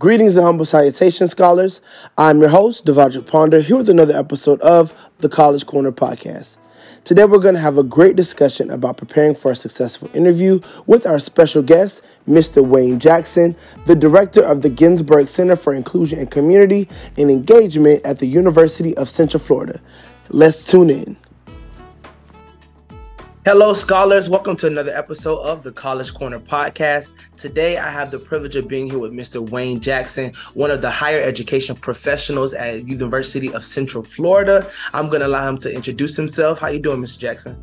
Greetings and humble salutations, scholars. I'm your host, Devadrick Ponder, here with another episode of the College Corner Podcast. Today, we're going to have a great discussion about preparing for a successful interview with our special guest, Mr. Wayne Jackson, the director of the Ginsburg Center for Inclusion and Community and Engagement at the University of Central Florida. Let's tune in. Hello, scholars. Welcome to another episode of the College Corner podcast. Today, I have the privilege of being here with Mr. Wayne Jackson, one of the higher education professionals at University of Central Florida. I'm going to allow him to introduce himself. How you doing, Mr. Jackson?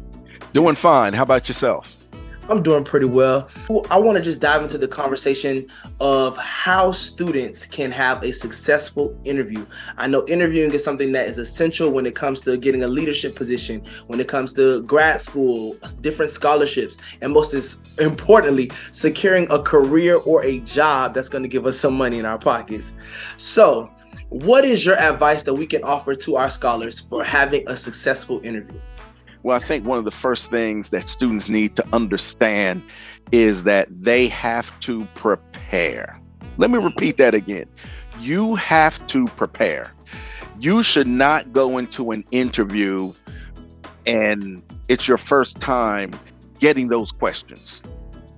Doing fine. How about yourself? I'm doing pretty well. I want to just dive into the conversation of how students can have a successful interview. I know interviewing is something that is essential when it comes to getting a leadership position, when it comes to grad school, different scholarships, and most importantly, securing a career or a job that's going to give us some money in our pockets. So, what is your advice that we can offer to our scholars for having a successful interview? Well, I think one of the first things that students need to understand is that they have to prepare. Let me repeat that again. You have to prepare. You should not go into an interview and it's your first time getting those questions.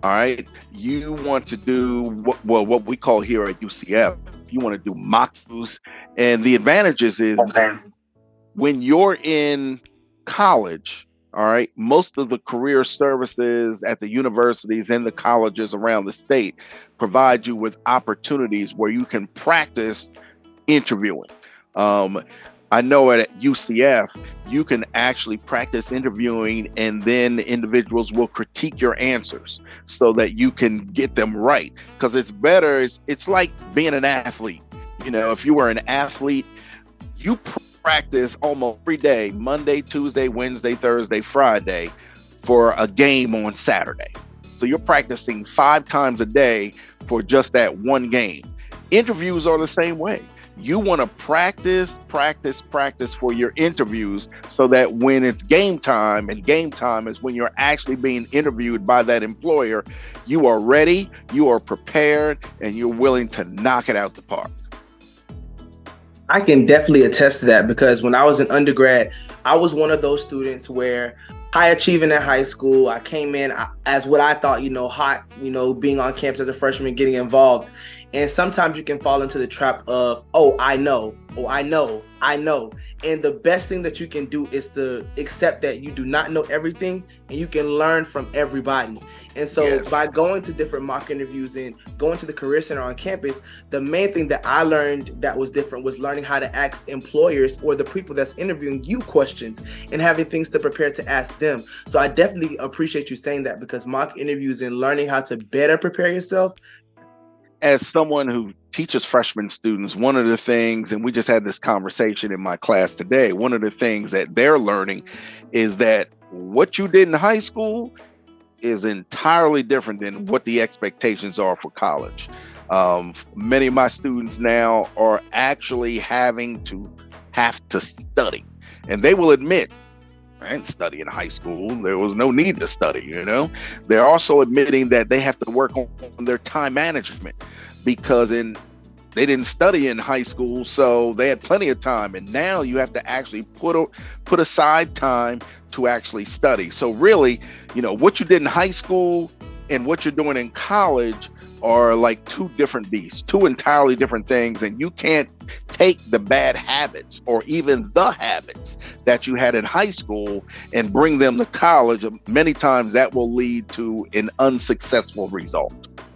All right. You want to do what, well, what we call here at UCF, you want to do mock interviews. And the advantages is okay. when you're in college, all right, most of the career services at the universities and the colleges around the state provide you with opportunities where you can practice interviewing. Um, I know at UCF, you can actually practice interviewing and then individuals will critique your answers so that you can get them right. Because it's better, it's, it's like being an athlete. You know, if you were an athlete, you pr- practice almost every day Monday, Tuesday, Wednesday, Thursday, Friday for a game on Saturday. So you're practicing five times a day for just that one game. Interviews are the same way. You want to practice, practice, practice for your interviews so that when it's game time, and game time is when you're actually being interviewed by that employer, you are ready, you are prepared, and you're willing to knock it out the park. I can definitely attest to that because when I was an undergrad, I was one of those students where high achieving in high school. I came in as what I thought, you know, hot, you know, being on campus as a freshman, getting involved. And sometimes you can fall into the trap of, oh, I know, oh, I know, I know. And the best thing that you can do is to accept that you do not know everything and you can learn from everybody. And so yes. by going to different mock interviews and going to the Career Center on campus, the main thing that I learned that was different was learning how to ask employers or the people that's interviewing you questions and having things to prepare to ask them. So I definitely appreciate you saying that because mock interviews and learning how to better prepare yourself as someone who teaches freshman students, one of the things, and we just had this conversation in my class today, one of the things that they're learning is that what you did in high school is entirely different than what the expectations are for college. Um, many of my students now are actually having to have to study, and they will admit I didn't study in high school. There was no need to study, you know. They're also admitting that they have to work on their time management because in they didn't study in high school, so they had plenty of time. And now you have to actually put a, put aside time to actually study. So really, you know, what you did in high school and what you're doing in college are like two different beasts, two entirely different things. And you can't take the bad habits or even the habits that you had in high school and bring them to college. Many times that will lead to an unsuccessful result.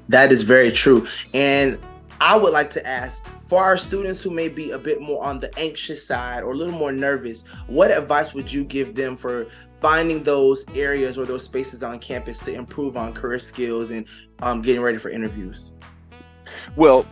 That is very true. And I would like to ask for our students who may be a bit more on the anxious side or a little more nervous, what advice would you give them for finding those areas or those spaces on campus to improve on career skills and um, getting ready for interviews? Well,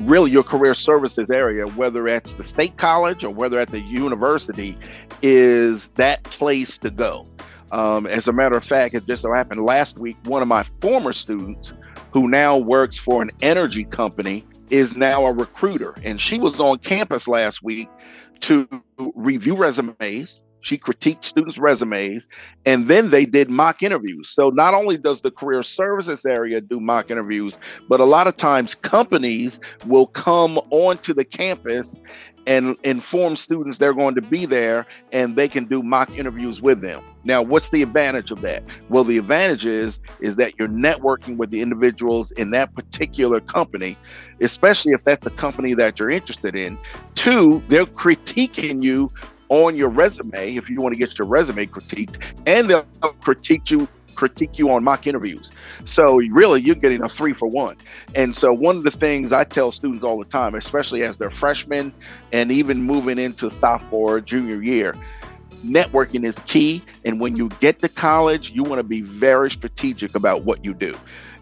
really, your career services area, whether at the state college or whether at the university, is that place to go. Um, as a matter of fact, it just so happened last week, one of my former students who now works for an energy company is now a recruiter. And she was on campus last week to review resumes She critiqued students' resumes, and then they did mock interviews. So not only does the career services area do mock interviews, but a lot of times companies will come onto the campus and inform students they're going to be there and they can do mock interviews with them. Now, what's the advantage of that? Well, the advantage is is that you're networking with the individuals in that particular company, especially if that's the company that you're interested in. Two, they're critiquing you on your resume if you want to get your resume critiqued, and they'll critique you critique you on mock interviews. So really, you're getting a three for one. And so one of the things I tell students all the time, especially as they're freshmen and even moving into sophomore, junior year, networking is key. And when you get to college, you want to be very strategic about what you do.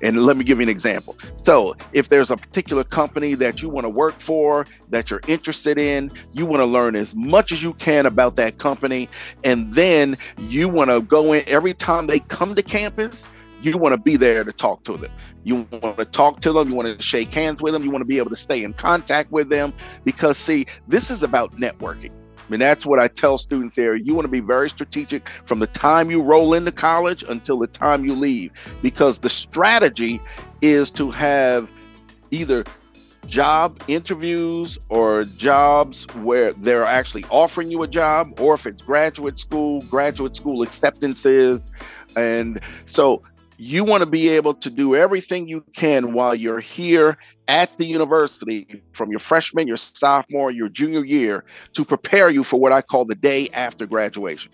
And let me give you an example. So, if there's a particular company that you want to work for, that you're interested in, you want to learn as much as you can about that company. And then you want to go in every time they come to campus, you want to be there to talk to them. You want to talk to them. You want to shake hands with them. You want to be able to stay in contact with them because, see, this is about networking. And that's what I tell students there. You want to be very strategic from the time you roll into college until the time you leave, because the strategy is to have either job interviews or jobs where they're actually offering you a job, or if it's graduate school, graduate school acceptances. And so you want to be able to do everything you can while you're here at the university from your freshman, your sophomore, your junior year to prepare you for what I call the day after graduation.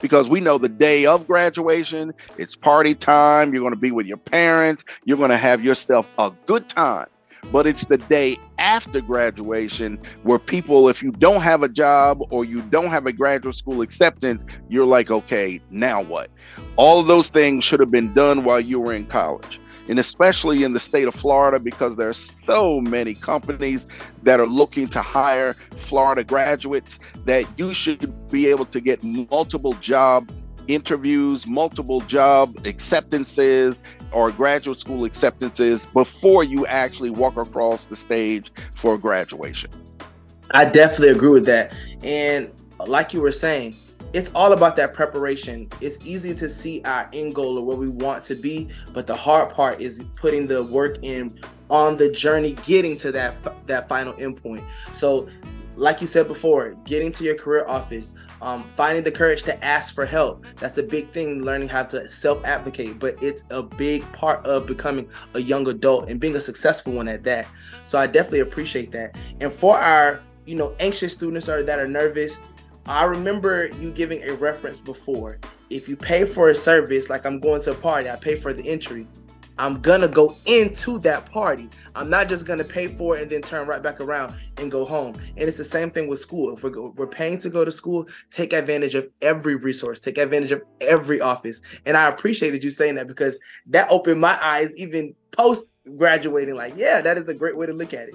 Because we know the day of graduation, it's party time, you're going to be with your parents, you're going to have yourself a good time but it's the day after graduation where people, if you don't have a job or you don't have a graduate school acceptance, you're like, okay, now what? All of those things should have been done while you were in college. And especially in the state of Florida, because there's so many companies that are looking to hire Florida graduates, that you should be able to get multiple job interviews, multiple job acceptances, or graduate school acceptances before you actually walk across the stage for graduation. I definitely agree with that. And like you were saying, it's all about that preparation. It's easy to see our end goal or where we want to be, but the hard part is putting the work in on the journey getting to that that final endpoint. So, like you said before, getting to your career office, um, finding the courage to ask for help. That's a big thing, learning how to self advocate, but it's a big part of becoming a young adult and being a successful one at that. So I definitely appreciate that. And for our, you know, anxious students or that are nervous, I remember you giving a reference before. If you pay for a service, like I'm going to a party, I pay for the entry. I'm gonna go into that party. I'm not just gonna pay for it and then turn right back around and go home. And it's the same thing with school. If we're, go, we're paying to go to school, take advantage of every resource, take advantage of every office. And I appreciated you saying that because that opened my eyes even post graduating. Like, yeah, that is a great way to look at it.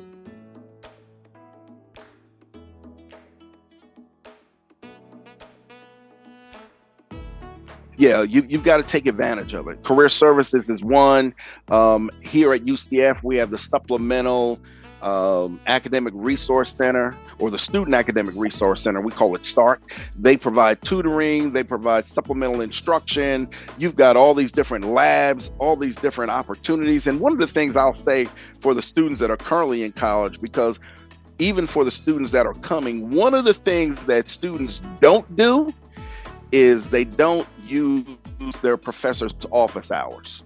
Yeah, you, you've got to take advantage of it. Career services is one. Um, here at UCF, we have the supplemental um, academic resource center or the student academic resource center. We call it START. They provide tutoring, they provide supplemental instruction. You've got all these different labs, all these different opportunities. And one of the things I'll say for the students that are currently in college, because even for the students that are coming, one of the things that students don't do is they don't use their professor's office hours.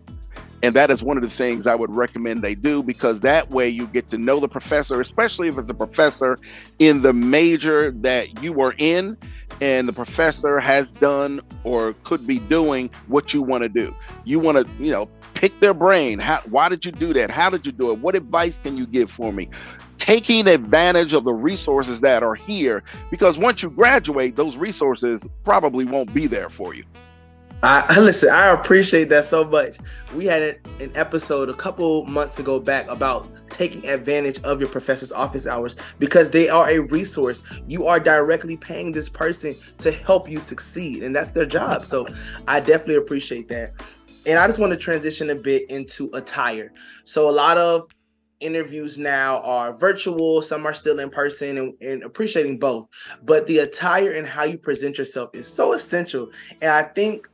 And that is one of the things I would recommend they do because that way you get to know the professor, especially if it's a professor in the major that you are in and the professor has done or could be doing what you want to do. You want to, you know, pick their brain. How, why did you do that? How did you do it? What advice can you give for me? Taking advantage of the resources that are here because once you graduate, those resources probably won't be there for you. I listen. I appreciate that so much. We had an episode a couple months ago back about taking advantage of your professor's office hours because they are a resource. You are directly paying this person to help you succeed, and that's their job. So, I definitely appreciate that. And I just want to transition a bit into attire. So, a lot of interviews now are virtual, some are still in person, and, and, appreciating both. But the attire and how you present yourself is so essential. And I think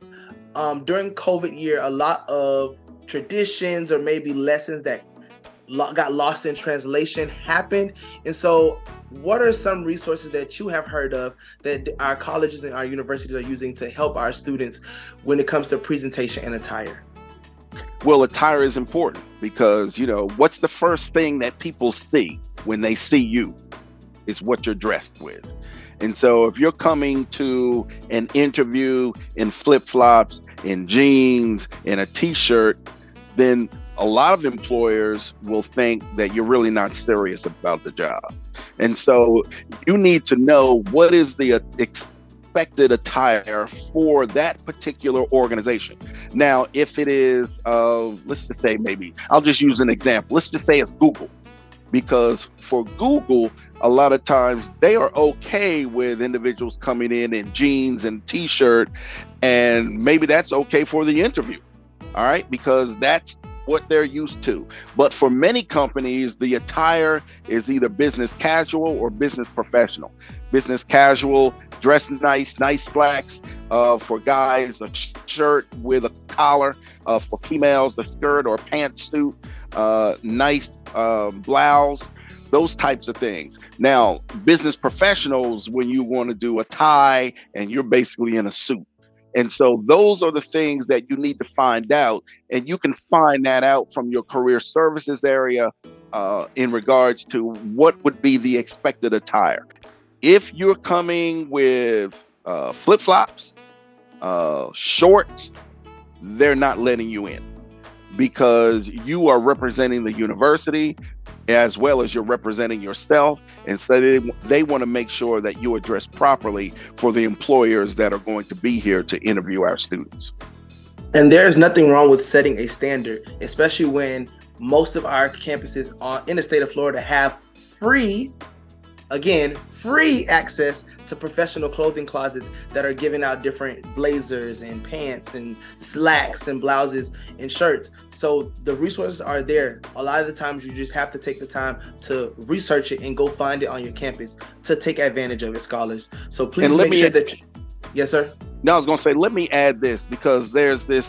um, during COVID year, a lot of traditions or maybe lessons that lo- got lost in translation happened. And so, what are some resources that you have heard of that our colleges and our universities are using to help our students when it comes to presentation and attire? Well, attire is important because, you know, what's the first thing that people see when they see you is what you're dressed with. And so if you're coming to an interview in flip flops, in jeans, in a t shirt, then a lot of employers will think that you're really not serious about the job. And so you need to know what is the uh, expected attire for that particular organization. Now, if it is, uh, let's just say maybe, I'll just use an example. Let's just say it's Google, because for Google, a lot of times they are okay with individuals coming in in jeans and t-shirt, and maybe that's okay for the interview. All right, because that's what they're used to. But for many companies, the attire is either business casual or business professional. Business casual, dress nice, nice slacks. Uh, for guys, a shirt with a collar. Uh, for females, a skirt or pantsuit. Uh, nice uh, blouse. Those types of things. Now, business professionals, when you want to do a tie and you're basically in a suit and so those are the things that you need to find out. And you can find that out from your career services area uh, in regards to what would be the expected attire. If you're coming with uh, flip flops, uh, shorts, they're not letting you in because you are representing the university as well as you're representing yourself. And so they, they want to make sure that you address properly for the employers that are going to be here to interview our students. And there's nothing wrong with setting a standard, especially when most of our campuses on, in the state of Florida have free, again, free access to professional clothing closets that are giving out different blazers and pants and slacks and blouses and shirts. So the resources are there. A lot of the times you just have to take the time to research it and go find it on your campus to take advantage of it, scholars. So please and let make me sure add, that. You, yes, sir. No, I was going to say, let me add this because there's this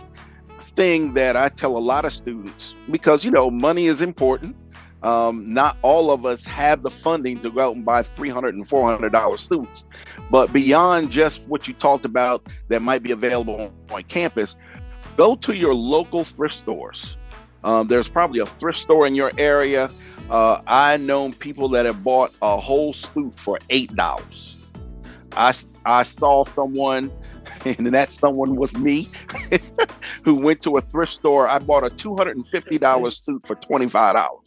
thing that I tell a lot of students because you know money is important um, not all of us have the funding to go out and buy $300 and 400 dollar suits. But beyond just what you talked about that might be available on campus go to your local thrift stores. Um, there's probably a thrift store in your area. Uh, i know people that have bought a whole suit for eight dollars. I, I saw someone and that someone was me who went to a thrift store. I bought a $250 suit for $25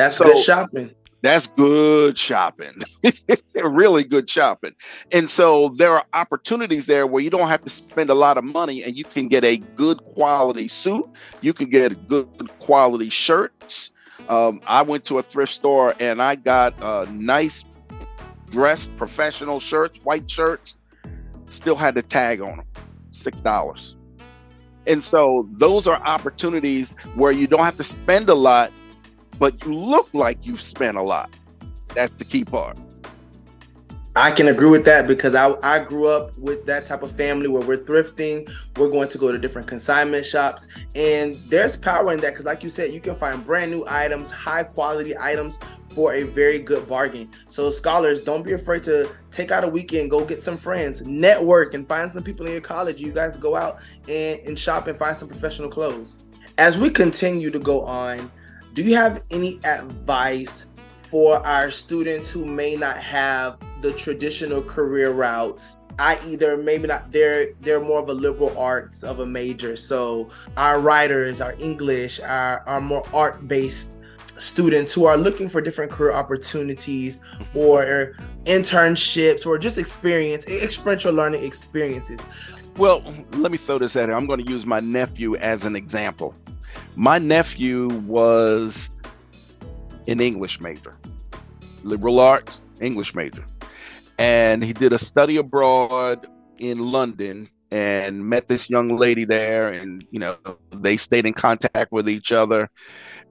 that's so, good shopping. That's good shopping. really good shopping. And so there are opportunities there where you don't have to spend a lot of money and you can get a good quality suit. You can get good quality shirts. Um, I went to a thrift store and I got a nice dressed professional shirts, white shirts, still had the tag on them, $6. And so those are opportunities where you don't have to spend a lot but you look like you've spent a lot. That's the key part. I can agree with that because I, I grew up with that type of family where we're thrifting, we're going to go to different consignment shops, and there's power in that because, like you said, you can find brand new items, high quality items for a very good bargain. So, scholars, don't be afraid to take out a weekend, go get some friends, network, and find some people in your college. You guys go out and, and shop and find some professional clothes. As we continue to go on, do you have any advice for our students who may not have the traditional career routes I either maybe not they're they're more of a liberal arts of a major. So our writers, our English, our, our more art based students who are looking for different career opportunities or internships or just experience experiential learning experiences. Well, let me throw this at you. I'm going to use my nephew as an example. My nephew was an English major, liberal arts, English major. And he did a study abroad in London and met this young lady there. And, you know, they stayed in contact with each other.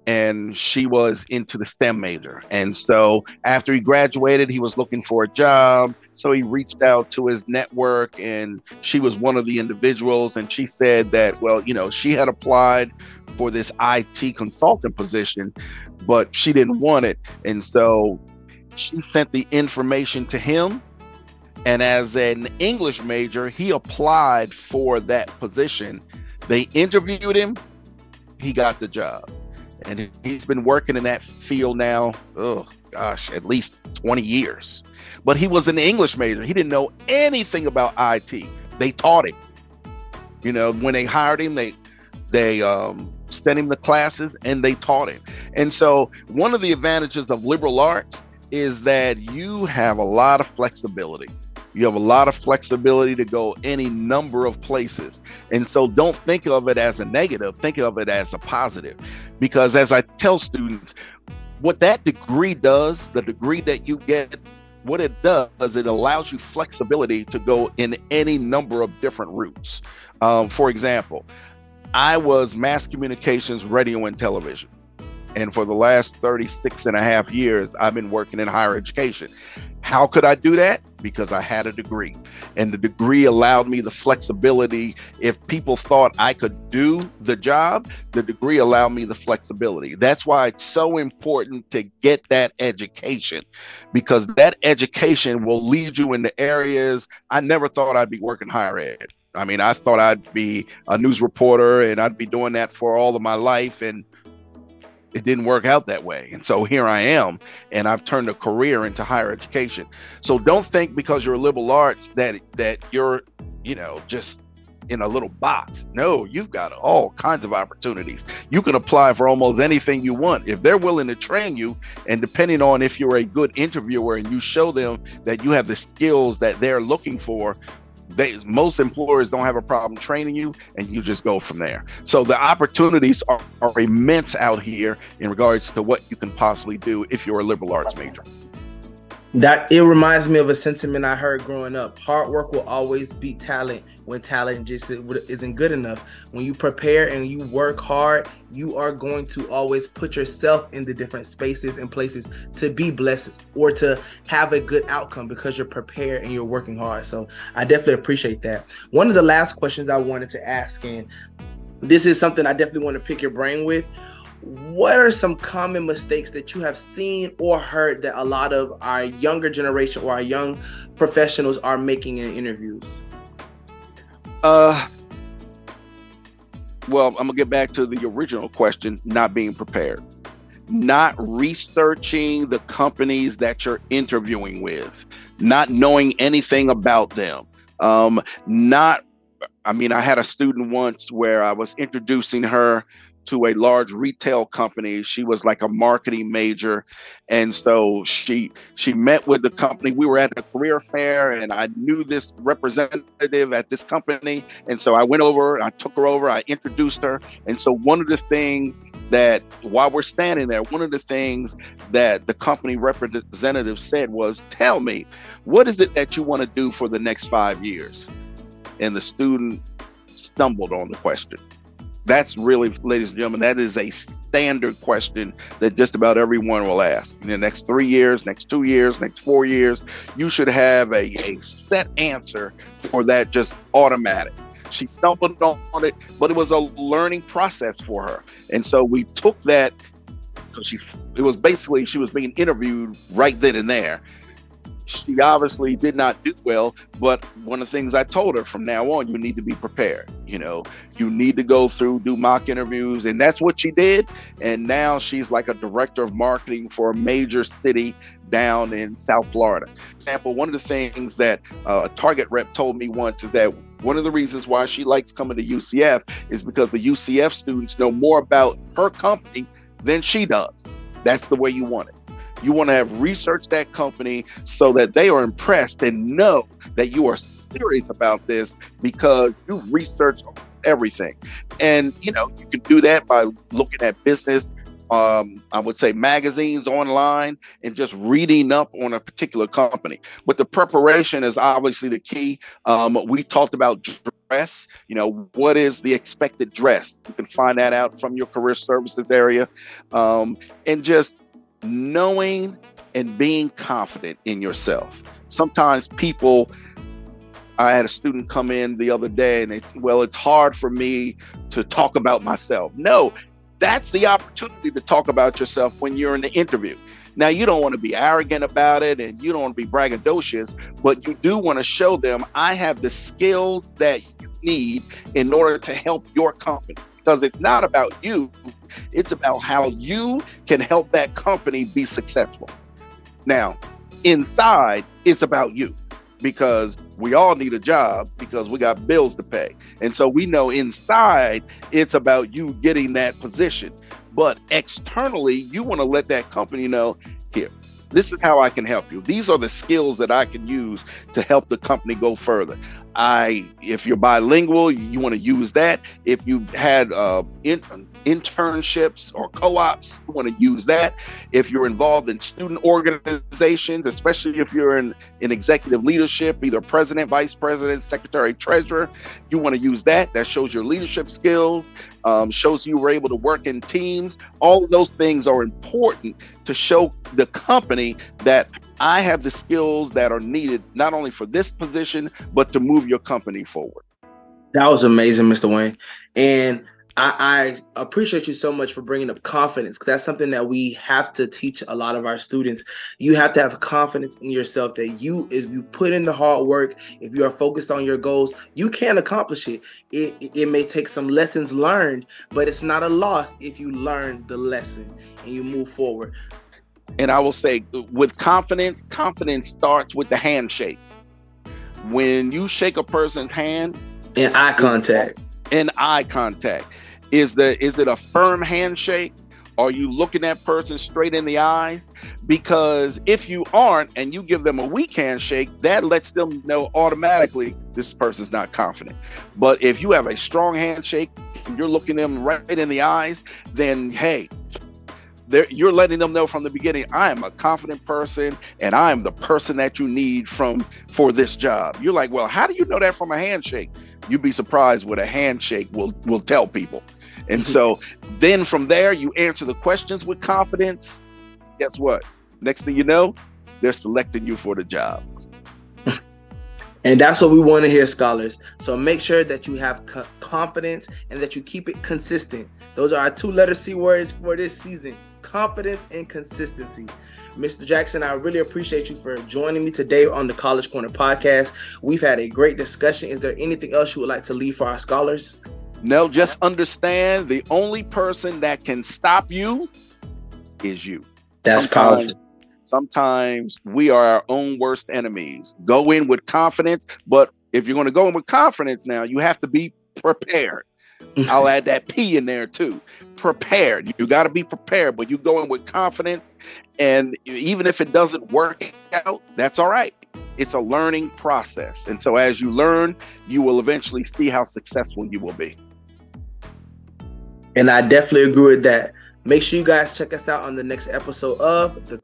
And she was into the STEM major. And so after he graduated, he was looking for a job. So he reached out to his network, and she was one of the individuals. And she said that, well, you know, she had applied for this IT consultant position, but she didn't want it. And so she sent the information to him. And as an English major, he applied for that position. They interviewed him, he got the job. And he's been working in that field now, oh gosh, at least 20 years. But he was an English major. He didn't know anything about IT. They taught him. You know, when they hired him, they they um, sent him the classes and they taught him. And so, one of the advantages of liberal arts is that you have a lot of flexibility. You have a lot of flexibility to go any number of places. And so don't think of it as a negative, think of it as a positive. Because as I tell students, what that degree does, the degree that you get, what it does, it allows you flexibility to go in any number of different routes. Um, for example, I was mass communications, radio, and television. And for the last 36 and a half years, I've been working in higher education. How could I do that? Because I had a degree. And the degree allowed me the flexibility. If people thought I could do the job, the degree allowed me the flexibility. That's why it's so important to get that education because that education will lead you into areas I never thought I'd be working higher ed. I mean, I thought I'd be a news reporter and I'd be doing that for all of my life. And it didn't work out that way. And so here I am, and I've turned a career into higher education. So don't think because you're a liberal arts that that you're, you know, just in a little box. No, you've got all kinds of opportunities. You can apply for almost anything you want. If they're willing to train you, and depending on if you're a good interviewer and you show them that you have the skills that they're looking for, they most employers don't have a problem training you and you just go from there. So the opportunities are, are immense out here in regards to what you can possibly do if you're a liberal arts major that it reminds me of a sentiment I heard growing up. Hard work will always beat talent when talent just isn't good enough. When you prepare and you work hard, you are going to always put yourself in the different spaces and places to be blessed or to have a good outcome because you're prepared and you're working hard. So I definitely appreciate that. One of the last questions I wanted to ask, and this is something I definitely want to pick your brain with what are some common mistakes that you have seen or heard that a lot of our younger generation or our young professionals are making in interviews? Uh, well, I'm gonna get back to the original question: not being prepared, not researching the companies that you're interviewing with, not knowing anything about them, um, not. I mean, I had a student once where I was introducing her to a large retail company. She was like a marketing major, and so she she met with the company. We were at the career fair, and I knew this representative at this company, and so I went over. I took her over. I introduced her, and so one of the things that while we're standing there, one of the things that the company representative said was, "Tell me, what is it that you want to do for the next five years?" And the student stumbled on the question that's really, ladies and gentlemen, that is a standard question that just about everyone will ask. In the next three years, next two years, next four years, you should have a, a set answer for that just automatic. She stumbled on it, but it was a learning process for her. And so we took that because she it was basically she was being interviewed right then and there she obviously did not do well. But one of the things I told her from now on, you need to be prepared. You know, you need to go through, do mock interviews. And that's what she did. And now she's like a director of marketing for a major city down in South Florida. example, one of the things that uh, a Target rep told me once is that one of the reasons why she likes coming to UCF is because the UCF students know more about her company than she does. That's the way you want it. You want to have researched that company so that they are impressed and know that you are serious about this because you've researched everything. And, you know, you can do that by looking at business um, I would say magazines online and just reading up on a particular company. But the preparation is obviously the key. Um, we talked about dress. You know, what is the expected dress? You can find that out from your career services area, um, and just knowing and being confident in yourself. Sometimes people. I had a student come in the other day and they well, it's hard for me to talk about myself. No, that's the opportunity to talk about yourself when you're in the interview. Now, you don't want to be arrogant about it and you don't want to be braggadocious, but you do want to show them I have the skills that you need in order to help your company. Because it's not about you, it's about how you can help that company be successful. Now, inside, it's about you because we all need a job because we got bills to pay. And so we know inside it's about you getting that position. But externally, you want to let that company know here, this is how I can help you. These are the skills that I can use to help the company go further. I, if you're bilingual, you want to use that. If you had uh, in, internships or co-ops, you want to use that. If you're involved in student organizations, especially if you're in, in executive leadership, either president, vice president, secretary, treasurer, you want to use that. That shows your leadership skills, um, shows you were able to work in teams. All those things are important to show the company that I have the skills that are needed not only for this position, but to move your company forward. That was amazing, Mr. Wayne. And I, I, appreciate you so much for bringing up confidence because that's something that we have to teach a lot of our students. You have to have confidence in yourself that you, if you put in the hard work, if you are focused on your goals, you can accomplish it. It, it may take some lessons learned, but it's not a loss if you learn the lesson and you move forward. And I will say, with confidence, confidence starts with the handshake. When you shake a person's hand, in eye contact, in eye contact, is the is it a firm handshake? Are you looking that person straight in the eyes? Because if you aren't and you give them a weak handshake, that lets them know automatically this person's not confident. But if you have a strong handshake and you're looking them right in the eyes, then hey, you're letting them know from the beginning i am a confident person and i am the person that you need from for this job you're like well how do you know that from a handshake you'd be surprised what a handshake will will tell people and so then from there, you answer the questions with confidence. Guess what? Next thing you know, they're selecting you for the job. and that's what we want to hear, scholars. So make sure that you have confidence and that you keep it consistent. Those are our two letter C words for this season confidence and consistency. Mr. Jackson, I really appreciate you for joining me today on the College Corner podcast. We've had a great discussion. Is there anything else you would like to leave for our scholars? No, just understand the only person that can stop you is you. That's sometimes, powerful. Sometimes we are our own worst enemies. Go in with confidence, but if you're going to go in with confidence now, you have to be prepared. I'll mm-hmm. add that P in there too. Prepared. You got to be prepared, but you go in with confidence. And even if it doesn't work out, that's all right. It's a learning process. And so as you learn, you will eventually see how successful you will be. And I definitely agree with that. Make sure you guys check us out on the next episode of the